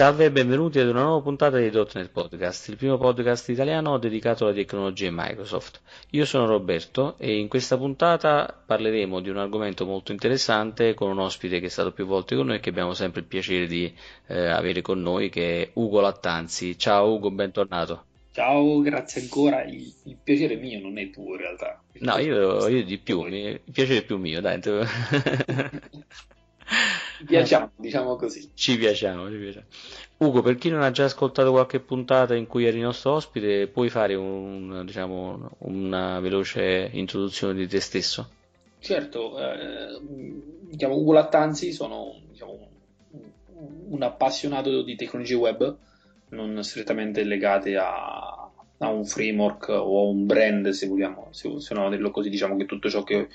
Salve e benvenuti ad una nuova puntata di .NET Podcast, il primo podcast italiano dedicato alle tecnologie Microsoft. Io sono Roberto e in questa puntata parleremo di un argomento molto interessante con un ospite che è stato più volte con noi e che abbiamo sempre il piacere di eh, avere con noi, che è Ugo Lattanzi. Ciao Ugo, bentornato. Ciao, grazie ancora. Il, il piacere mio non è tuo in realtà. No, io, io, di più, il piacere è più mio, dai. Ci piacciamo, diciamo così. Ci piacciamo, ci piacciamo. Ugo, per chi non ha già ascoltato qualche puntata in cui eri il nostro ospite, puoi fare un, diciamo, una veloce introduzione di te stesso? Certo, eh, diciamo, Ugo Lattanzi, sono diciamo, un appassionato di tecnologie web, non strettamente legate a, a un framework o a un brand, se vogliamo, se, se no dirlo così, diciamo che tutto ciò che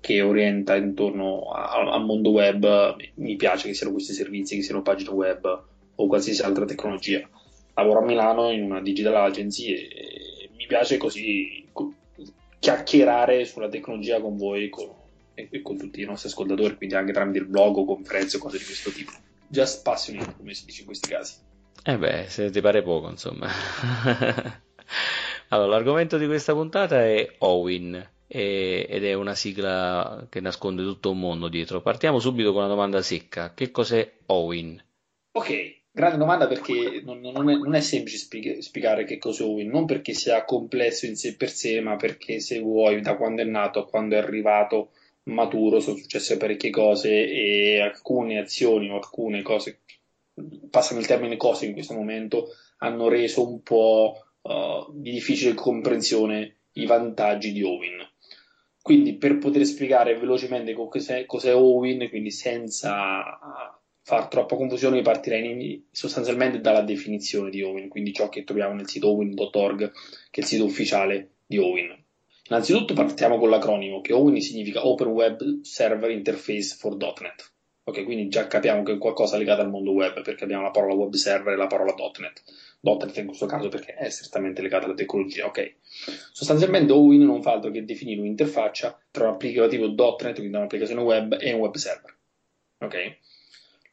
che orienta intorno al mondo web, mi piace che siano questi servizi, che siano pagine web o qualsiasi altra tecnologia. Lavoro a Milano in una digital agency e mi piace così chiacchierare sulla tecnologia con voi con, e con tutti i nostri ascoltatori, quindi anche tramite il blog o conferenze o cose di questo tipo. Just passionate, come si dice in questi casi. Eh beh, se ti pare poco, insomma. allora, l'argomento di questa puntata è Owin e, ed è una sigla che nasconde tutto un mondo dietro. Partiamo subito con una domanda secca: che cos'è Owin? Ok, grande domanda perché non, non, è, non è, semplice spiegare, che cos'è Owin, non perché sia complesso in sé per sé, ma perché se vuoi, da quando è nato a quando è arrivato maturo, sono successe parecchie cose e alcune azioni o alcune cose, passano il termine cose in questo momento, hanno reso un po' uh, di difficile comprensione i vantaggi di Owin. Quindi per poter spiegare velocemente cos'è, cos'è Owin, quindi senza far troppa confusione, partirei sostanzialmente dalla definizione di Owin, quindi ciò che troviamo nel sito owin.org, che è il sito ufficiale di Owin. Innanzitutto partiamo con l'acronimo, che Owin significa Open Web Server Interface for .NET. Ok, quindi già capiamo che è qualcosa legato al mondo web, perché abbiamo la parola web server e la parola .NET. .NET in questo caso perché è strettamente legata alla tecnologia, ok? Sostanzialmente Owin non fa altro che definire un'interfaccia tra un applicativo .NET, quindi un'applicazione web, e un web server, ok?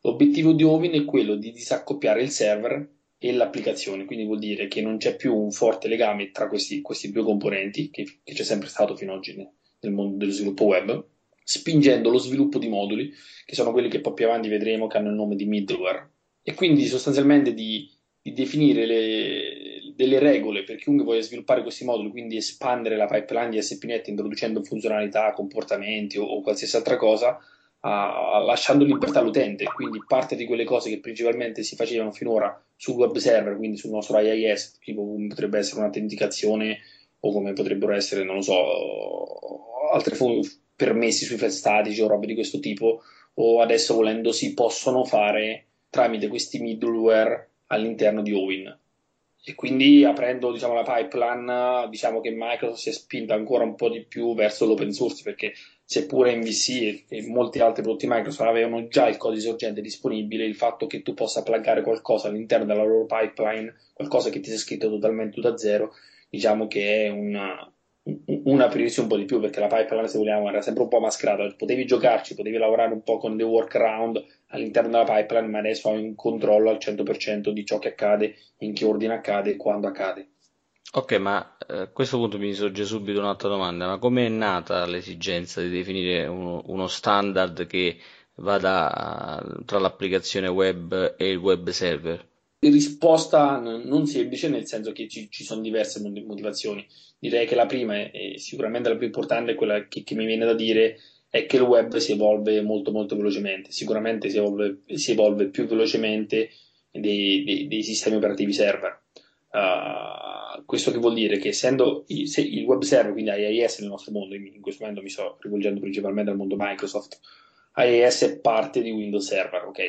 L'obiettivo di Owin è quello di disaccoppiare il server e l'applicazione, quindi vuol dire che non c'è più un forte legame tra questi, questi due componenti, che, che, c'è sempre stato fino ad oggi nel mondo dello sviluppo web, spingendo lo sviluppo di moduli, che sono quelli che poi più avanti vedremo che hanno il nome di middleware, e quindi sostanzialmente di di definire le, delle regole per chiunque voglia sviluppare questi moduli, quindi espandere la pipeline di SPNet introducendo funzionalità, comportamenti o, o qualsiasi altra cosa, a, lasciando libertà all'utente. Quindi parte di quelle cose che principalmente si facevano finora sul web server, quindi sul nostro IIS, tipo potrebbe essere un'autenticazione o come potrebbero essere, non lo so, altri permessi sui file statici o robe di questo tipo, o adesso volendo si possono fare tramite questi middleware all'interno di Owin. E quindi aprendo diciamo, la pipeline, diciamo che Microsoft si è spinta ancora un po' di più verso l'open source perché seppure MVC e, e molti altri prodotti Microsoft avevano già il codice sorgente disponibile, il fatto che tu possa plaggare qualcosa all'interno della loro pipeline, qualcosa che ti sia scritto totalmente da zero, diciamo che è una, una previsione un po' di più perché la pipeline se vogliamo era sempre un po' mascherata. Potevi giocarci, potevi lavorare un po' con dei workaround all'interno della pipeline ma adesso hai un controllo al 100% di ciò che accade, in che ordine accade e quando accade. Ok ma eh, a questo punto mi sorge subito un'altra domanda. Ma come è nata l'esigenza di definire uno, uno standard che vada tra l'applicazione web e il web server? Risposta non semplice, nel senso che ci, ci, sono diverse motivazioni. Direi che la prima, e sicuramente la più importante, quella che, che, mi viene da dire, è che il web si evolve molto molto velocemente. Sicuramente si evolve, si evolve più velocemente dei, dei, dei, sistemi operativi server. Uh, questo che vuol dire che essendo il, il web server, quindi IIS nel nostro mondo, in questo momento mi sto rivolgendo principalmente al mondo Microsoft, IIS è parte di Windows Server, ok?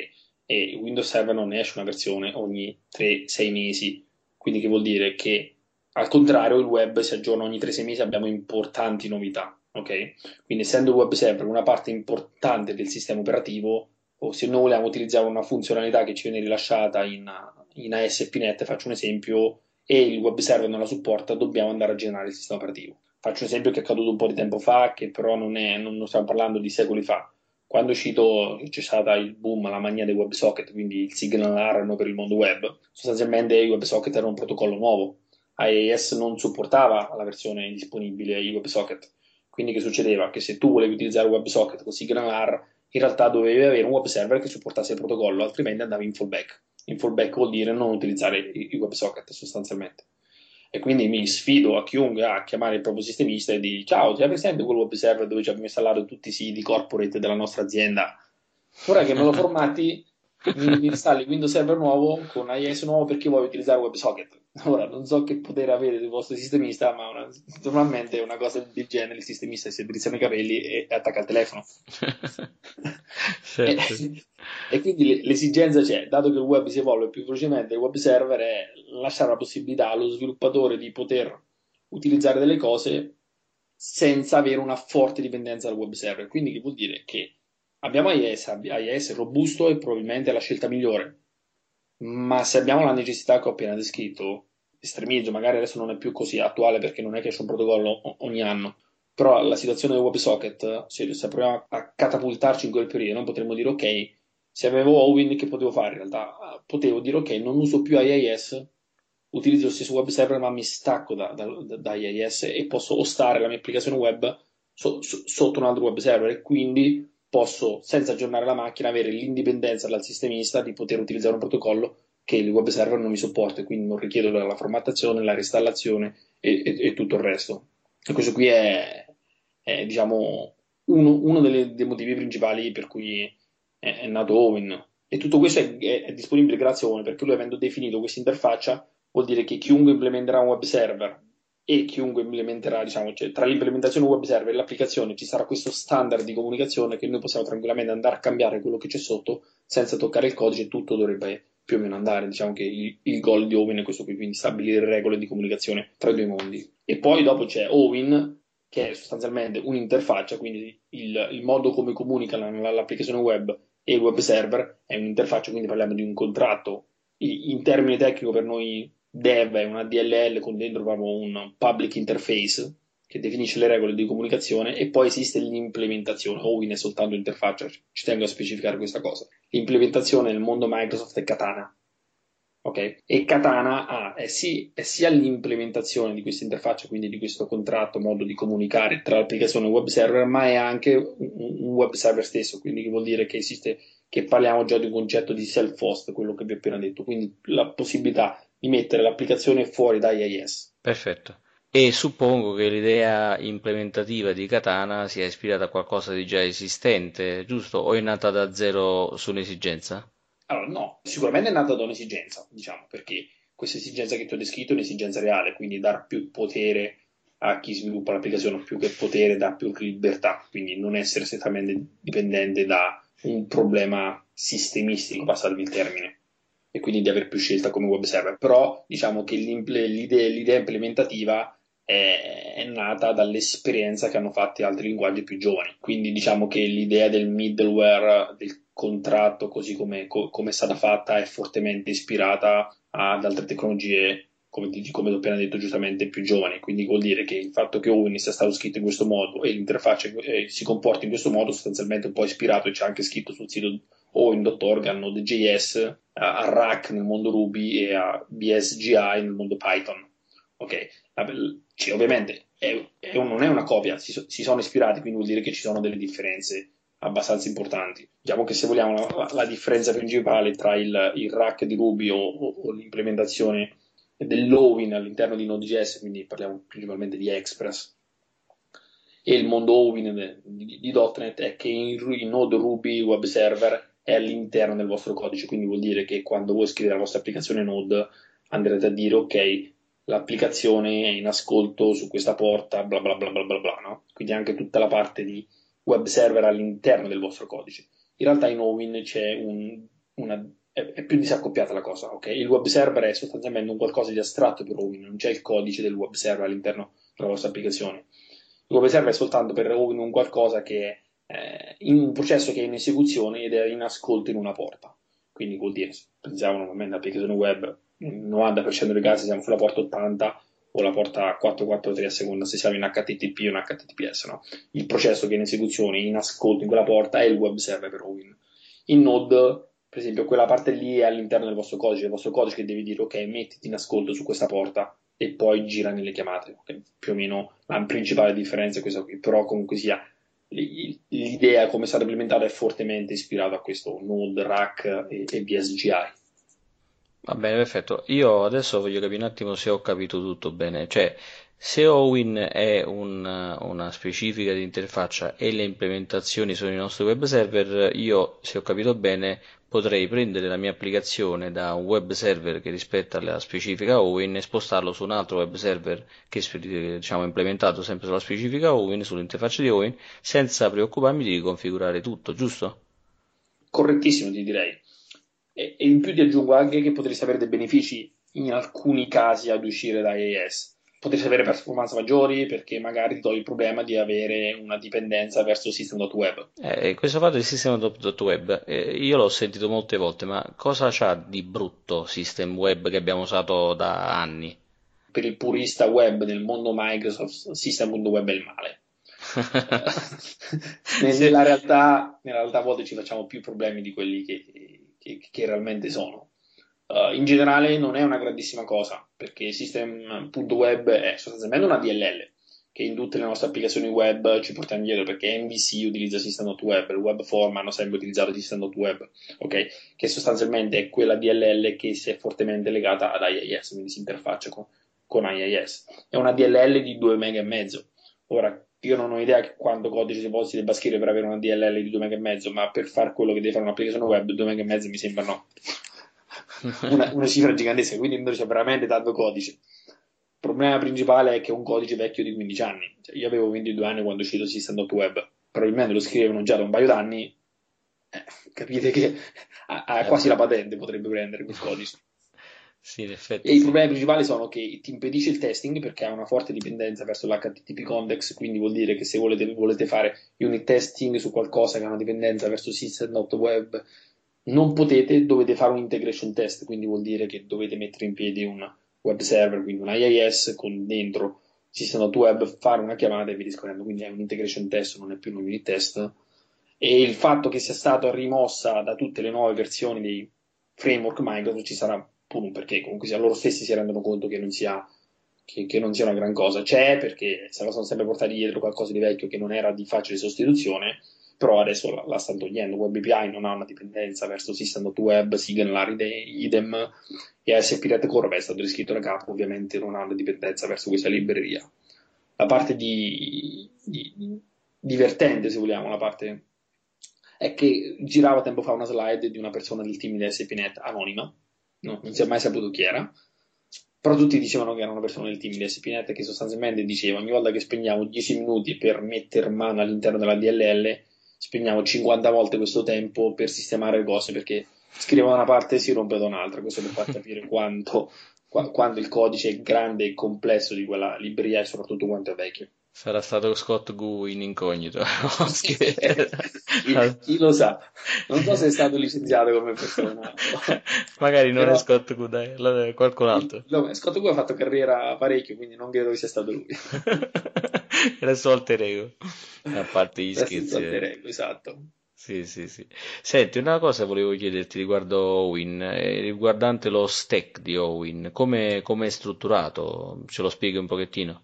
E Windows Server non esce una versione ogni 3-6 mesi, quindi che vuol dire che al contrario il web si aggiorna ogni 3-6 mesi, abbiamo importanti novità, ok? Quindi essendo il web server una parte importante del sistema operativo, o se noi vogliamo utilizzare una funzionalità che ci viene rilasciata in, in ASP.NET, faccio un esempio, e il web server non la supporta, dobbiamo andare a generare il sistema operativo. Faccio un esempio che è accaduto un po' di tempo fa, che però non, è, non stiamo parlando di secoli fa quando è uscito, c'è stata il boom, la mania dei WebSocket, quindi il signal erano per il mondo web, sostanzialmente i WebSocket erano un protocollo nuovo. IIS non supportava la versione disponibile i WebSocket. Quindi che succedeva? Che se tu volevi utilizzare WebSocket con SignalR, in realtà dovevi avere un web server che supportasse il protocollo, altrimenti andavi in fallback. In fallback vuol dire non utilizzare i WebSocket sostanzialmente. E quindi mi sfido a chiunque a chiamare il proprio sistemista e di ciao, ti presente quel web server dove ci abbiamo installato tutti i siti corporate della nostra azienda? Ora che me lo formati, mi installi Windows Server nuovo con IIS nuovo perché vuoi utilizzare WebSocket. Ora, non so che potere avere il vostro sistemista, ma una, normalmente una cosa del genere il sistemista si drizzano i capelli e, attacca il telefono. certo. e, e, quindi l'esigenza c'è, dato che il web si evolve più velocemente, il web server è lasciare la possibilità allo sviluppatore di poter utilizzare delle cose senza avere una forte dipendenza dal web server. Quindi che vuol dire che abbiamo IIS, IIS robusto e probabilmente è la scelta migliore ma se abbiamo la necessità che ho appena descritto, estremizzo, magari adesso non è più così attuale perché non è che c'è un protocollo ogni anno, però la situazione del WebSocket, se, se proviamo a catapultarci in quel periodo, non potremmo dire ok, se avevo Owin che potevo fare? In realtà potevo dire ok, non uso più IIS, utilizzo lo stesso web server ma mi stacco da, da, da IIS e posso ostare la mia applicazione web so, so, sotto un altro web server e quindi posso, senza aggiornare la macchina, avere l'indipendenza dal sistemista di poter utilizzare un protocollo che il web server non mi sopporta, quindi non richiedo la formattazione, la reinstallazione e, e, e tutto il resto. E questo qui è, è diciamo, uno, uno delle, dei motivi principali per cui è, è nato Owen. E tutto questo è, è, disponibile grazie a Owen, perché lui avendo definito questa interfaccia vuol dire che chiunque implementerà un web server e chiunque implementerà, diciamo, cioè, tra l'implementazione web server e l'applicazione ci sarà questo standard di comunicazione che noi possiamo tranquillamente andare a cambiare quello che c'è sotto senza toccare il codice tutto dovrebbe più o meno andare. Diciamo che il, il goal di Owen è questo qui, quindi stabilire regole di comunicazione tra i due mondi. E poi dopo c'è Owen, che è sostanzialmente un'interfaccia, quindi il, il modo come comunica l'applicazione web e il web server è un'interfaccia, quindi parliamo di un contratto. In termini tecnico per noi dev è una DLL con dentro proprio un public interface che definisce le regole di comunicazione e poi esiste l'implementazione. Owin è soltanto l'interfaccia, ci tengo a specificare questa cosa. L'implementazione nel mondo Microsoft è Katana. Okay? E Katana ha, è, sì, è sia l'implementazione di questa interfaccia, quindi di questo contratto, modo di comunicare tra l'applicazione e web server, ma è anche un, un web server stesso, quindi che vuol dire che esiste, che parliamo già di un concetto di self-host, quello che vi ho appena detto, quindi la possibilità di mettere l'applicazione fuori da IIS. Perfetto. E suppongo che l'idea implementativa di Katana sia ispirata a qualcosa di già esistente, giusto? O è nata da zero su un'esigenza? Allora, no, sicuramente è nata da un'esigenza, diciamo, perché questa esigenza che ti ho descritto è un'esigenza reale, quindi dar più potere a chi sviluppa l'applicazione, più che potere dà più libertà, quindi non essere strettamente dipendente da un problema sistemistico, passarvi il termine e quindi di avere più scelta come web server. Però diciamo che l'idea, l'idea implementativa è, è, nata dall'esperienza che hanno fatto altri linguaggi più giovani. Quindi diciamo che l'idea del middleware, del contratto, così come, co, come è stata fatta, è fortemente ispirata ad altre tecnologie come, come ho appena detto giustamente, più giovani. Quindi vuol dire che il fatto che Owen sia stato scritto in questo modo e l'interfaccia eh, si comporti in questo modo, sostanzialmente un po' ispirato, e c'è anche scritto sul sito Owen.org a Node.js, a, a Rack nel mondo Ruby e a BSGI nel mondo Python. Ok, cioè, ovviamente è, è un, non è una copia, si, si, sono ispirati, quindi vuol dire che ci sono delle differenze abbastanza importanti. Diciamo che se vogliamo la, la differenza principale tra il, il rack di Ruby o, o, o l'implementazione dell'Owin all'interno di Node.js, quindi parliamo principalmente di Express, e il mondo Owin di, di, .NET è che in, in Node Ruby Web Server è all'interno del vostro codice, quindi vuol dire che quando voi scrivete la vostra applicazione Node andrete a dire ok, l'applicazione in ascolto su questa porta, bla bla bla bla bla bla, no? Quindi anche tutta la parte di web server all'interno del vostro codice. In realtà in Owin c'è un, una, è, è, più disaccoppiata la cosa, ok? Il web server è sostanzialmente un qualcosa di astratto per Owin, non c'è il codice del web server all'interno della vostra applicazione. Il web server è soltanto per Owin un qualcosa che è eh, in un processo che è in esecuzione ed è in ascolto in una porta. Quindi vuol dire, pensiamo normalmente all'applicazione web, il 90% dei casi siamo sulla porta 80 o la porta 443 a seconda se siamo in HTTP o in HTTPS. No? Il processo che è in esecuzione, in ascolto in quella porta è il web server per Owin. In Node, per esempio, quella parte lì è all'interno del vostro codice, il vostro codice che deve dire ok, mettiti in ascolto su questa porta e poi gira nelle chiamate. Okay? Più o meno la principale differenza è questa qui, però comunque sia l'idea come è stata implementata è fortemente ispirata a questo Node, Rack e, e BSGI. Va bene, perfetto. Io adesso voglio capire un attimo se ho capito tutto bene. Cioè, se Owin è un, una specifica di interfaccia e le implementazioni sono i nostri web server, io, se ho capito bene, potrei prendere la mia applicazione da un web server che rispetta la specifica Owin e spostarlo su un altro web server che diciamo implementato sempre sulla specifica Owin, sull'interfaccia di Owin, senza preoccuparmi di riconfigurare tutto, giusto? Correttissimo, ti direi. E, e in più ti aggiungo anche che potresti avere dei benefici in alcuni casi ad uscire da IIS. Potresti avere performance maggiori perché magari ti togli il problema di avere una dipendenza verso System.web. Eh, questo fatto di System.web eh, io l'ho sentito molte volte, ma cosa c'ha di brutto System Web che abbiamo usato da anni? Per il purista web nel mondo Microsoft, System.web è il male. nella, realtà, nella realtà a volte ci facciamo più problemi di quelli che, che, che realmente sono. Uh, in generale non è una grandissima cosa perché System.web è sostanzialmente una DLL che in tutte le nostre applicazioni web ci portiamo dietro perché MVC utilizza System.web, il webform hanno sempre utilizzato System.web, ok? Che sostanzialmente è quella DLL che si è fortemente legata ad IIS, quindi si interfaccia con, con IIS. È una DLL di 2 MB e mezzo. Ora, io non ho idea di quanto codice si possa debba scrivere per avere una DLL di 2 MB e mezzo, ma per fare quello che deve fare un'applicazione web, 2 MB e mezzo mi sembra no. una, una, cifra gigantesca, quindi c'è veramente tanto codice. Il problema principale è che è un codice vecchio di 15 anni. Cioè, io avevo 22 anni quando è uscito System.web, probabilmente lo scrivevano già da un paio d'anni. Eh, capite che ha, ha quasi la patente potrebbe prendere quel codice. Sì, in effetti. E i problemi principali sono che ti impedisce il testing perché ha una forte dipendenza verso l'HTTP context, quindi vuol dire che se volete, volete fare unit testing su qualcosa che ha una dipendenza verso system.web, non potete, dovete fare un integration test, quindi vuol dire che dovete mettere in piedi un web server, quindi un IIS con dentro system.web, fare una chiamata e vi discorrendo, quindi è un integration test, non è più un unit test. E il fatto che sia stata rimossa da tutte le nuove versioni dei framework Microsoft ci sarà pur perché comunque sia loro stessi si rendono conto che non sia, che, che non sia una gran cosa. C'è perché se la sono sempre portati dietro qualcosa di vecchio che non era di facile sostituzione, però adesso la, la stanno togliendo. Web API non ha una dipendenza verso System.web, Signalary idem, e ASP Pirate Core è stato riscritto da capo, ovviamente non ha una dipendenza verso questa libreria. La parte di, di, divertente, se vogliamo, la parte è che girava tempo fa una slide di una persona del team di ASP.NET anonima, no, non si è mai saputo chi era, però tutti dicevano che era una persona del team di SPNet che sostanzialmente diceva ogni volta che spegniamo 10 minuti per mettere mano all'interno della DLL, spegniamo 50 volte questo tempo per sistemare le cose perché scrive da una parte e si rompe da un'altra, questo per far capire quanto, quanto il codice è grande e complesso di quella libreria e soprattutto quanto è vecchio. Sarà stato Scott Gu in incognito. chi, lo sa? Non so se è stato licenziato come persona. Magari non Però... è Scott Gu, dai, qualcun altro. No, Scott Gu ha fatto carriera parecchio, quindi non credo che sia stato lui. Era il suo alter ego. A parte gli scherzi. Il suo alter ego, esatto. Sì, sì, sì. Senti, una cosa volevo chiederti riguardo Owin, eh, riguardante lo stack di Owin, come è strutturato? Ce lo spieghi un pochettino?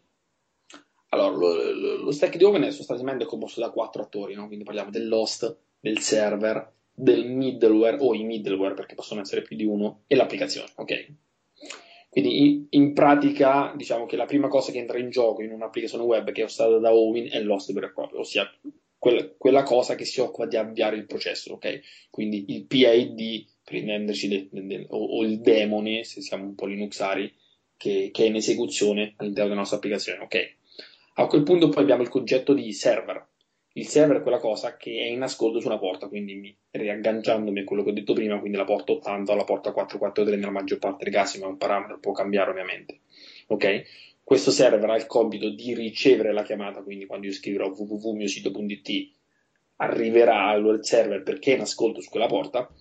Allora, lo, lo, stack di Open è sostanzialmente composto da quattro attori, no? quindi parliamo dell'host, del server, del middleware o i middleware perché possono essere più di uno e l'applicazione, ok? Quindi in, pratica diciamo che la prima cosa che entra in gioco in un'applicazione web che è hostata da Owin è l'host vero e proprio, ossia quella, quella, cosa che si occupa di avviare il processo, ok? Quindi il PID, per intenderci, de, de, de, o, o, il demone, se siamo un po' linuxari, che, che è in esecuzione all'interno della nostra applicazione, ok? A quel punto poi abbiamo il concetto di server. Il server è quella cosa che è in ascolto su una porta, quindi riagganciandomi a quello che ho detto prima, quindi la porta 80 o la porta 443 nella maggior parte dei casi, ma un parametro, può cambiare ovviamente. Ok? Questo server ha il compito di ricevere la chiamata, quindi quando io scriverò www.miosito.it arriverà al server perché è in ascolto su quella porta,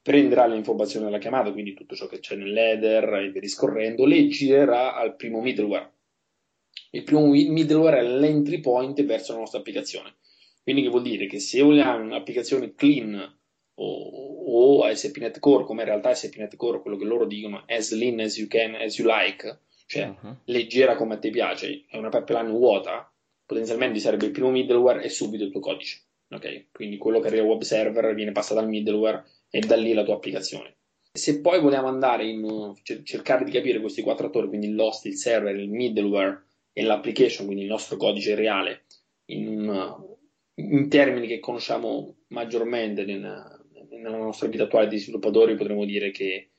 prenderà le informazioni della chiamata, quindi tutto ciò che c'è nell'header e via discorrendo, le girerà al primo middleware Il primo middleware è l'entry point verso la nostra applicazione. Quindi che vuol dire che se vogliamo un'applicazione clean o, o ASP.NET Core, come in realtà ASP.NET Core, quello che loro dicono as lean as you can, as you like, cioè uh-huh. leggera come a te piace, è una pipeline vuota, potenzialmente sarebbe il primo middleware e subito il tuo codice. Okay? Quindi quello che arriva al web server viene passato al middleware e da lì la tua applicazione. Se poi vogliamo andare in cercare di capire questi quattro attori, quindi l'host, il server, il middleware e l'application, quindi il nostro codice reale, in, in termini che conosciamo maggiormente nella, nella, nostra vita attuale di sviluppatori, potremmo dire che,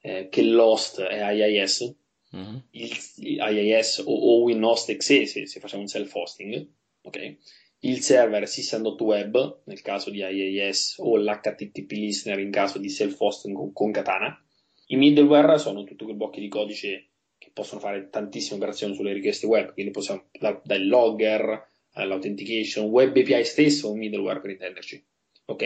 eh, che l'host è IIS, mm-hmm. il, IIS o, o WinHostXE se, se facciamo un self-hosting, ok? il server System.web nel caso di IIS o l'HTTP listener in caso di self-hosting con, con Katana. I middleware sono tutti quei blocchi di codice possono fare tantissime operazioni sulle richieste web, quindi possiamo da, dal logger all'authentication, web API stesso, un middleware per intenderci. Ok?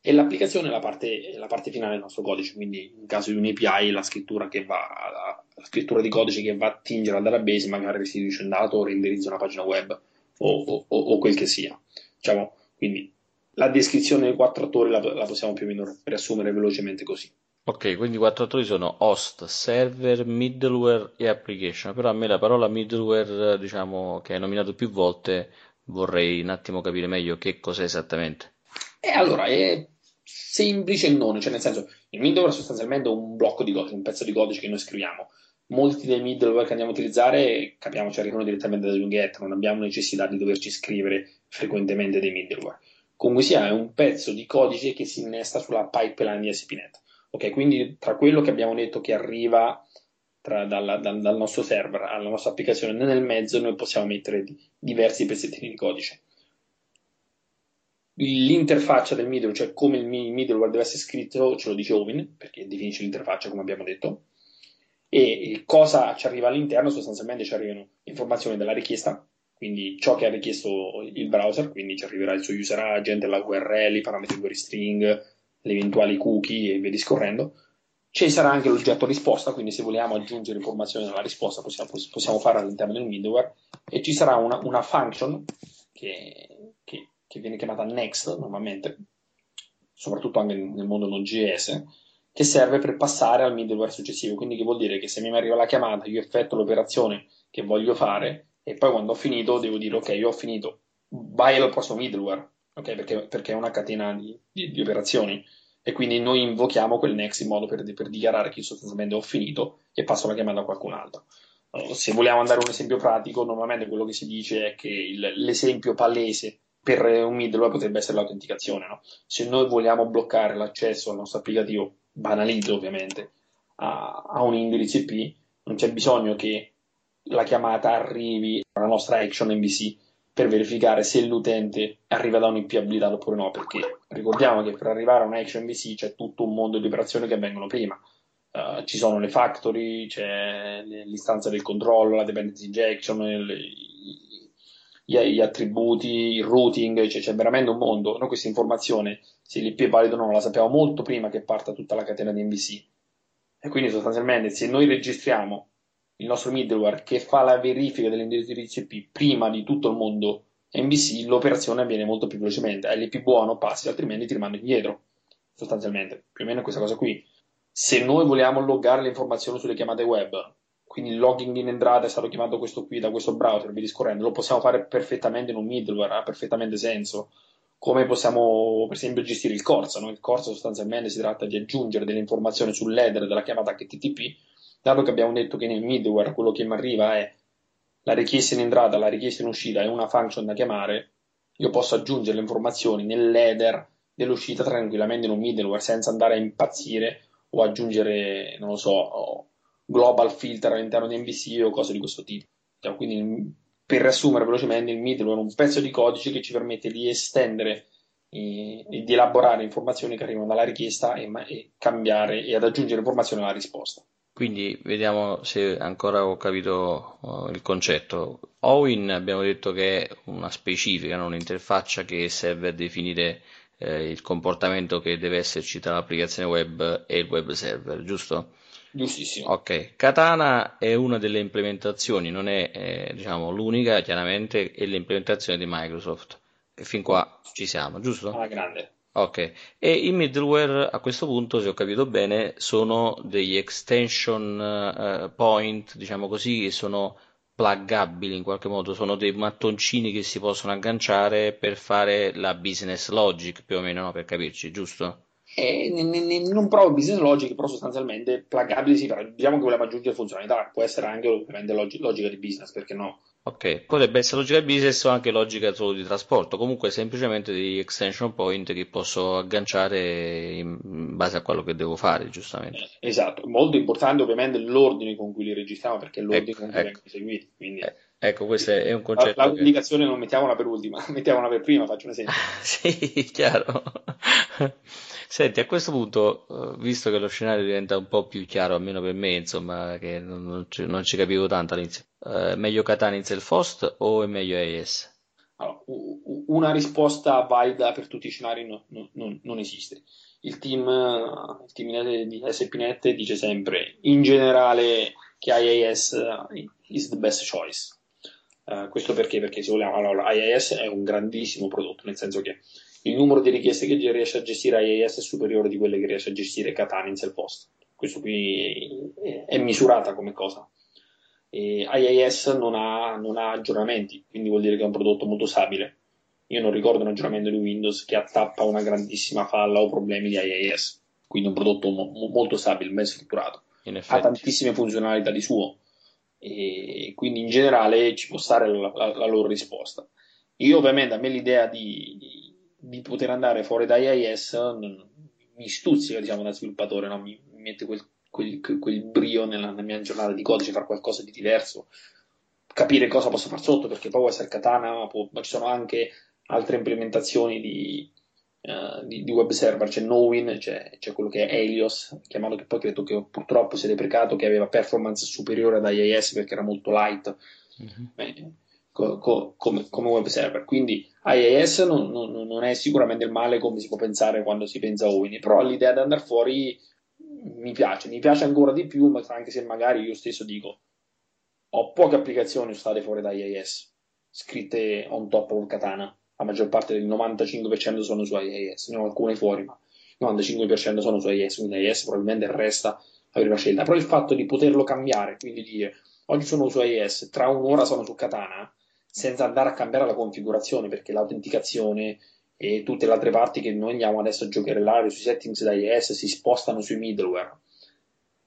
E l'applicazione è la parte, la parte finale del nostro codice, quindi in caso di un API la scrittura, va, la scrittura di codice che va a attingere al database, magari restituisce un dato o renderizza una pagina web o, o, o quel che sia. Diciamo, quindi la descrizione dei quattro attori la, la possiamo più o meno riassumere velocemente così. Ok, quindi i quattro attori sono host, server, middleware e application, però a me la parola middleware, diciamo, che hai nominato più volte, vorrei un attimo capire meglio che cos'è esattamente. E allora, è semplice e non, cioè nel senso, il middleware è sostanzialmente un blocco di codice, un pezzo di codice che noi scriviamo molti dei middleware che andiamo a utilizzare, capiamoci, arrivano direttamente da Junget, non abbiamo necessità di doverci scrivere frequentemente dei middleware. Comunque sia, è un pezzo di codice che si innesta sulla pipeline di ASP.NET. Ok, quindi tra quello che abbiamo detto che arriva tra, dalla, dal, dal, nostro server alla nostra applicazione, nel mezzo noi possiamo mettere di, diversi pezzettini di codice. L'interfaccia del middleware, cioè come il middleware deve essere scritto, ce lo dice Ovin, perché definisce l'interfaccia come abbiamo detto e cosa ci arriva all'interno sostanzialmente ci arrivano informazioni della richiesta quindi ciò che ha richiesto il browser quindi ci arriverà il suo user agent, la URL, i parametri query string le eventuali cookie e via discorrendo ci sarà anche l'oggetto risposta quindi se vogliamo aggiungere informazioni alla risposta possiamo, possiamo farlo all'interno del middleware e ci sarà una, una function che, che, che viene chiamata next normalmente soprattutto anche nel mondo Node.js che serve per passare al middleware successivo. Quindi che vuol dire che se mi arriva la chiamata, io effetto l'operazione che voglio fare e poi quando ho finito devo dire ok, io ho finito, vai al prossimo middleware, ok? Perché, perché è una catena di, di, di, operazioni e quindi noi invochiamo quel next in modo per, per dichiarare che sostanzialmente ho finito e passo la chiamata a qualcun altro. se vogliamo andare a un esempio pratico, normalmente quello che si dice è che il, l'esempio palese per un middleware potrebbe essere l'autenticazione. No? Se noi vogliamo bloccare l'accesso al nostro applicativo banalizzo ovviamente, a, a un indirizzo IP, non c'è bisogno che la chiamata arrivi alla nostra action MVC per verificare se l'utente arriva da un IP abilitato oppure no, perché ricordiamo che per arrivare a un action c'è tutto un mondo di operazioni che avvengono prima. Uh, ci sono le factory, c'è l'istanza del controllo, la dependency injection, le, gli, gli, attributi, il routing, cioè c'è veramente un mondo. Noi questa informazione se l'IP è valido o no, la sappiamo molto prima che parta tutta la catena di MVC. E quindi sostanzialmente se noi registriamo il nostro middleware che fa la verifica dell'indirizzo IP prima di tutto il mondo MVC, l'operazione avviene molto più velocemente. È l'IP buono, passi, altrimenti ti rimane indietro. Sostanzialmente, più o meno questa cosa qui. Se noi vogliamo loggare le informazioni sulle chiamate web, quindi il logging in entrata è stato chiamato questo qui da questo browser, vi discorrendo, lo possiamo fare perfettamente in un middleware, ha perfettamente senso come possiamo per esempio gestire il corso. No? Il corso sostanzialmente si tratta di aggiungere delle informazioni sull'header della chiamata HTTP, dato che abbiamo detto che nel middleware quello che mi arriva è la richiesta in entrata, la richiesta in uscita e una function da chiamare, io posso aggiungere le informazioni nell'header dell'uscita tranquillamente in un middleware senza andare a impazzire o aggiungere, non lo so, global filter all'interno di MVC o cose di questo tipo. Cioè, quindi per riassumere velocemente, il middleware è un pezzo di codice che ci permette di estendere e, e di elaborare informazioni che arrivano dalla richiesta e, e cambiare e ad aggiungere informazioni alla risposta. Quindi vediamo se ancora ho capito uh, il concetto. Owin abbiamo detto che è una specifica, non un'interfaccia che serve a definire eh, il comportamento che deve esserci tra l'applicazione web e il web server, giusto? Giustissimo. Ok, Katana è una delle implementazioni, non è eh, diciamo, l'unica, chiaramente, è l'implementazione di Microsoft. E fin qua ci siamo, giusto? Alla grande. Ok, e i middleware a questo punto, se ho capito bene, sono degli extension uh, point, diciamo così, che sono pluggabili in qualche modo, sono dei mattoncini che si possono agganciare per fare la business logic, più o meno, no? per capirci, giusto? Eh, non proprio business logic, però sostanzialmente pluggabili si fa. Diciamo che voleva aggiungere funzionalità, può essere anche ovviamente logica di business, perché no? Ok, potrebbe essere logica di business o anche logica solo di trasporto, comunque semplicemente degli extension point che posso agganciare in base a quello che devo fare, giustamente. Eh, esatto, molto importante ovviamente l'ordine con cui li registriamo, perché è l'ordine ecco, con cui ecco. vengono seguiti. Quindi... Eh, ecco, questo è un concetto. La, l'indicazione che... non mettiamola per ultima, mettiamola per prima, faccio un esempio. sì, chiaro. Senti, a questo punto, eh, visto che lo scenario diventa un po' più chiaro, almeno per me, insomma, che non, non, ci, non ci, capivo tanto all'inizio, eh, meglio Katana in self-host o è meglio AES? Allora, una risposta valida per tutti i scenari no, no, non esiste. Il team, il team di SPNet dice sempre, in generale, che IAS is the best choice. Uh, questo perché? Perché se vogliamo, allora, IAS è un grandissimo prodotto, nel senso che il numero di richieste che riesce a gestire IAS è superiore di quelle che riesce a gestire Katana in self-host. Questo qui è misurata come cosa. E IAS non ha, non ha, aggiornamenti, quindi vuol dire che è un prodotto molto stabile. Io non ricordo un aggiornamento di Windows che attappa una grandissima falla o problemi di IAS. Quindi è un prodotto mo- molto stabile, ben strutturato. Ha tantissime funzionalità di suo. E quindi in generale ci può stare la, la, la loro risposta. Io ovviamente a me l'idea di, di poter andare fuori da IIS mi stuzzica diciamo da sviluppatore, no? mi, mi, mette quel, quel, quel brio nella, nella, mia giornata di codice, fare qualcosa di diverso, capire cosa posso fare sotto, perché poi può essere Katana, può, ma ci sono anche altre implementazioni di, uh, di, di web server, c'è Nowin, c'è, c'è, quello che è Helios, chiamato che poi credo che purtroppo si è deprecato, che aveva performance superiore ad IIS perché era molto light. Mm-hmm. Beh, co- co- come, come, web server. Quindi IIS non, non, non, è sicuramente il male come si può pensare quando si pensa a Wini, però l'idea di andare fuori mi piace, mi piace ancora di più, anche se magari io stesso dico ho poche applicazioni state fuori da IIS scritte on top of Katana, la maggior parte del 95% sono su IIS, ne ho alcune fuori, ma il 95% sono su IIS, quindi IIS probabilmente resta la prima scelta, però il fatto di poterlo cambiare, quindi dire oggi sono su IIS, tra un'ora sono su Katana, senza andare a cambiare la configurazione perché l'autenticazione e tutte le altre parti che noi andiamo adesso a giocherellare sui settings da IS si spostano sui middleware.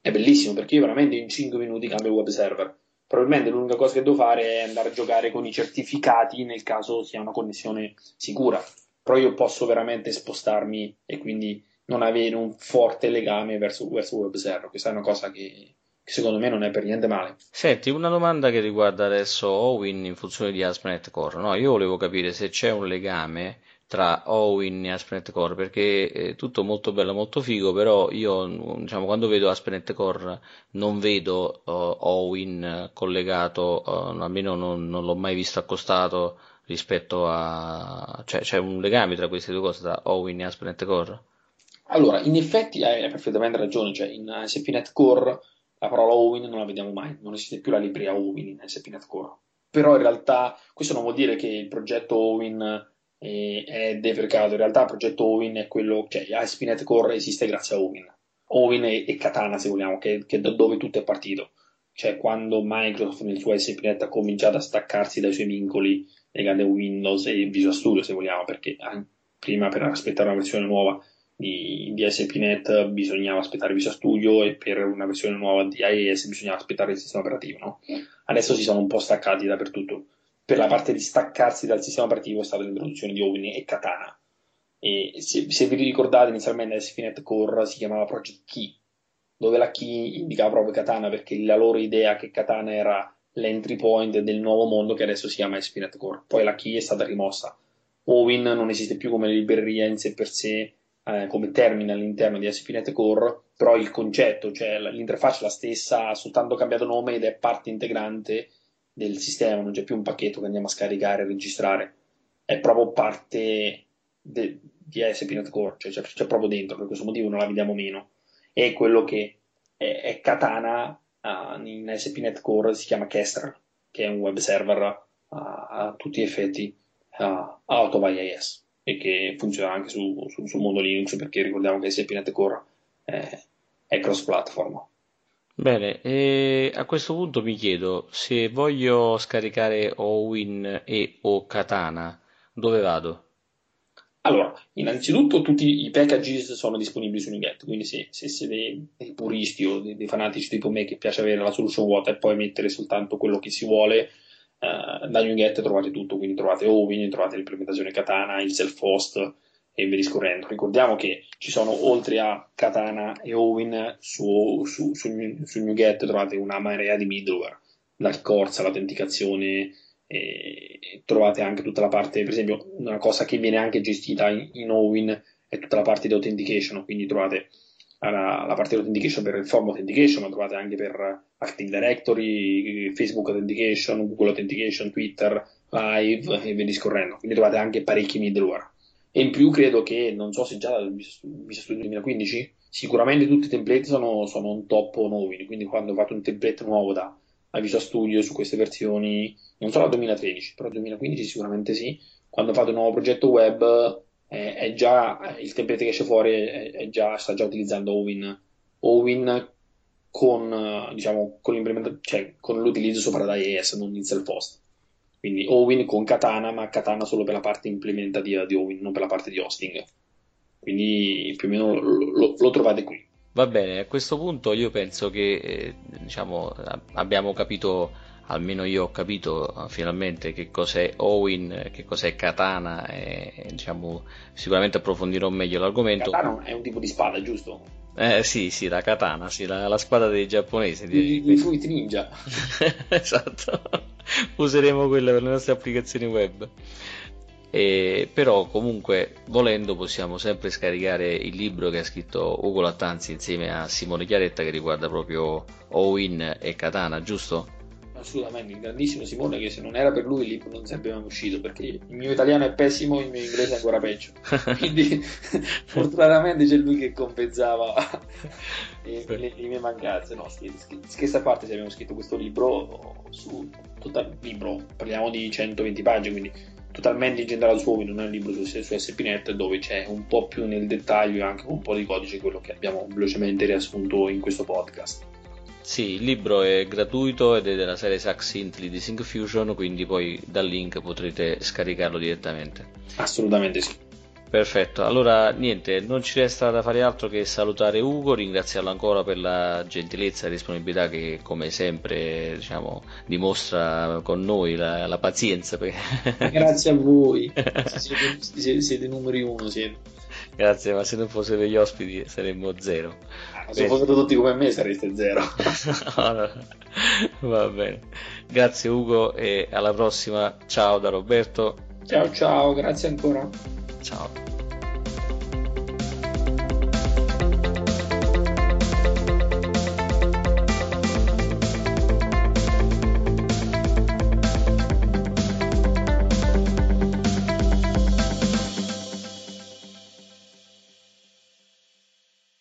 È bellissimo perché io veramente in 5 minuti cambio il web server. Probabilmente l'unica cosa che devo fare è andare a giocare con i certificati nel caso sia una connessione sicura. Però io posso veramente spostarmi e quindi non avere un forte legame verso, verso web server. Questa è una cosa che, che secondo me non è per niente male. Senti, una domanda che riguarda adesso Owin in funzione di ASP.NET Core. No, io volevo capire se c'è un legame tra Owin e ASP.NET Core perché è tutto molto bello, molto figo, però io diciamo, quando vedo ASP.NET Core non vedo uh, Owin collegato, uh, almeno non, non, l'ho mai visto accostato rispetto a... cioè c'è un legame tra queste due cose, tra Owin e ASP.NET Core? Allora, in effetti hai perfettamente ragione, cioè in ASP.NET Core la parola Owin non la vediamo mai, non esiste più la libreria Owin in SPNet Core. Però in realtà questo non vuol dire che il progetto Owin è, è deprecato, in realtà il progetto Owin è quello, cioè ASP.NET Core esiste grazie a Owin. Owin e, e Katana se vogliamo, che, che da dove tutto è partito. Cioè quando Microsoft nel suo ASP.NET ha cominciato a staccarsi dai suoi vincoli legati a Windows e Visual Studio se vogliamo, perché prima per aspettare una versione nuova di, di SPNet bisognava aspettare Visual Studio e per una versione nuova di IIS bisognava aspettare il sistema operativo. No? Adesso si sono un po' staccati dappertutto. Per la parte di staccarsi dal sistema operativo è stata l'introduzione di Ovini e Katana. E se, se vi ricordate inizialmente SPNet Core si chiamava Project Key, dove la key indicava proprio Katana perché la loro idea che Katana era l'entry point del nuovo mondo che adesso si chiama SPNet Core. Poi la key è stata rimossa. Owin non esiste più come libreria in sé per sé eh, come termine all'interno di ASP.NET Core, però il concetto, cioè l'interfaccia è la stessa, ha soltanto cambiato nome ed è parte integrante del sistema, non c'è più un pacchetto che andiamo a scaricare e registrare, è proprio parte de, di ASP.NET Core, cioè c'è, c'è, proprio dentro, per questo motivo non la vediamo meno. È quello che è, è Katana uh, in SPNet Core si chiama Kestrel, che è un web server uh, a tutti gli effetti uh, out of IIS e che funziona anche su, su, sul mondo Linux perché ricordiamo che SPNet Core è, è cross platform. Bene, e a questo punto mi chiedo se voglio scaricare Owin e o Katana, dove vado? Allora, innanzitutto tutti i packages sono disponibili su NuGet, quindi se, se siete dei, puristi o dei, dei, fanatici tipo me che piace avere la solution vuota e poi mettere soltanto quello che si vuole, eh, da NuGet trovate tutto, quindi trovate Ovin, trovate l'implementazione Katana, il self-host e via discorrendo. Ricordiamo che ci sono oltre a Katana e Ovin su, su, su, su NuGet trovate una marea di middleware, dal Corsa all'autenticazione, e trovate anche tutta la parte, per esempio, una cosa che viene anche gestita in, in Owin è tutta la parte di authentication, quindi trovate la, la parte di authentication per il form authentication, ma trovate anche per Active Directory, Facebook Authentication, Google Authentication, Twitter, Live e via discorrendo. Quindi trovate anche parecchi middleware. E in più credo che, non so se già dal Visual Studio 2015, sicuramente tutti i template sono, sono un top nuovi, quindi quando fate un template nuovo da, Visual Studio su queste versioni non solo al 2013, però al 2015 sicuramente sì, quando fate un nuovo progetto web eh, è già, il template che esce fuori è, è già, sta già utilizzando Owin, Owin con, diciamo, con, cioè, con l'utilizzo sopra da IIS, non in self-host. Quindi Owin con Katana, ma Katana solo per la parte implementativa di Owin, non per la parte di hosting. Quindi più o meno lo, lo, trovate qui. Va bene, a questo punto io penso che eh, diciamo, abbiamo capito almeno io ho capito uh, finalmente che cos'è Owen, che cos'è Katana e, e diciamo, sicuramente approfondirò meglio l'argomento. Katana è un tipo di spada, giusto? Eh sì, sì, la katana, sì, la, la spada dei giapponesi. I, i fruit ninja. esatto, useremo quella per le nostre applicazioni web. E, però comunque volendo possiamo sempre scaricare il libro che ha scritto Ugo Lattanzi insieme a Simone Chiaretta che riguarda proprio Owen e Katana, giusto? Assolutamente il grandissimo Simone che se non era per lui il libro non sarebbe mai uscito perché il mio italiano è pessimo il mio inglese è ancora peggio. Quindi fortunatamente c'è lui che compensava le, le, le, mie mancanze. No, scherzo a parte se abbiamo scritto questo libro su total, libro parliamo di 120 pagine quindi totalmente incentrato su non è un libro su, su SPNet dove c'è un po' più nel dettaglio e anche un po' di codice quello che abbiamo velocemente riassunto in questo podcast sì, il libro è gratuito ed è della serie Saxintly di Syncfusion, quindi poi dal link potrete scaricarlo direttamente. Assolutamente sì. Perfetto, allora niente, non ci resta da fare altro che salutare Ugo, ringraziarlo ancora per la gentilezza e disponibilità che come sempre diciamo, dimostra con noi, la, la pazienza. Grazie a voi, siete, siete, siete numeri uno. Siete. Grazie, ma se non fossero gli ospiti saremmo zero. Se fossero tutti come me sareste zero. Va bene. Grazie Ugo e alla prossima. Ciao da Roberto. Ciao ciao, grazie ancora. Ciao.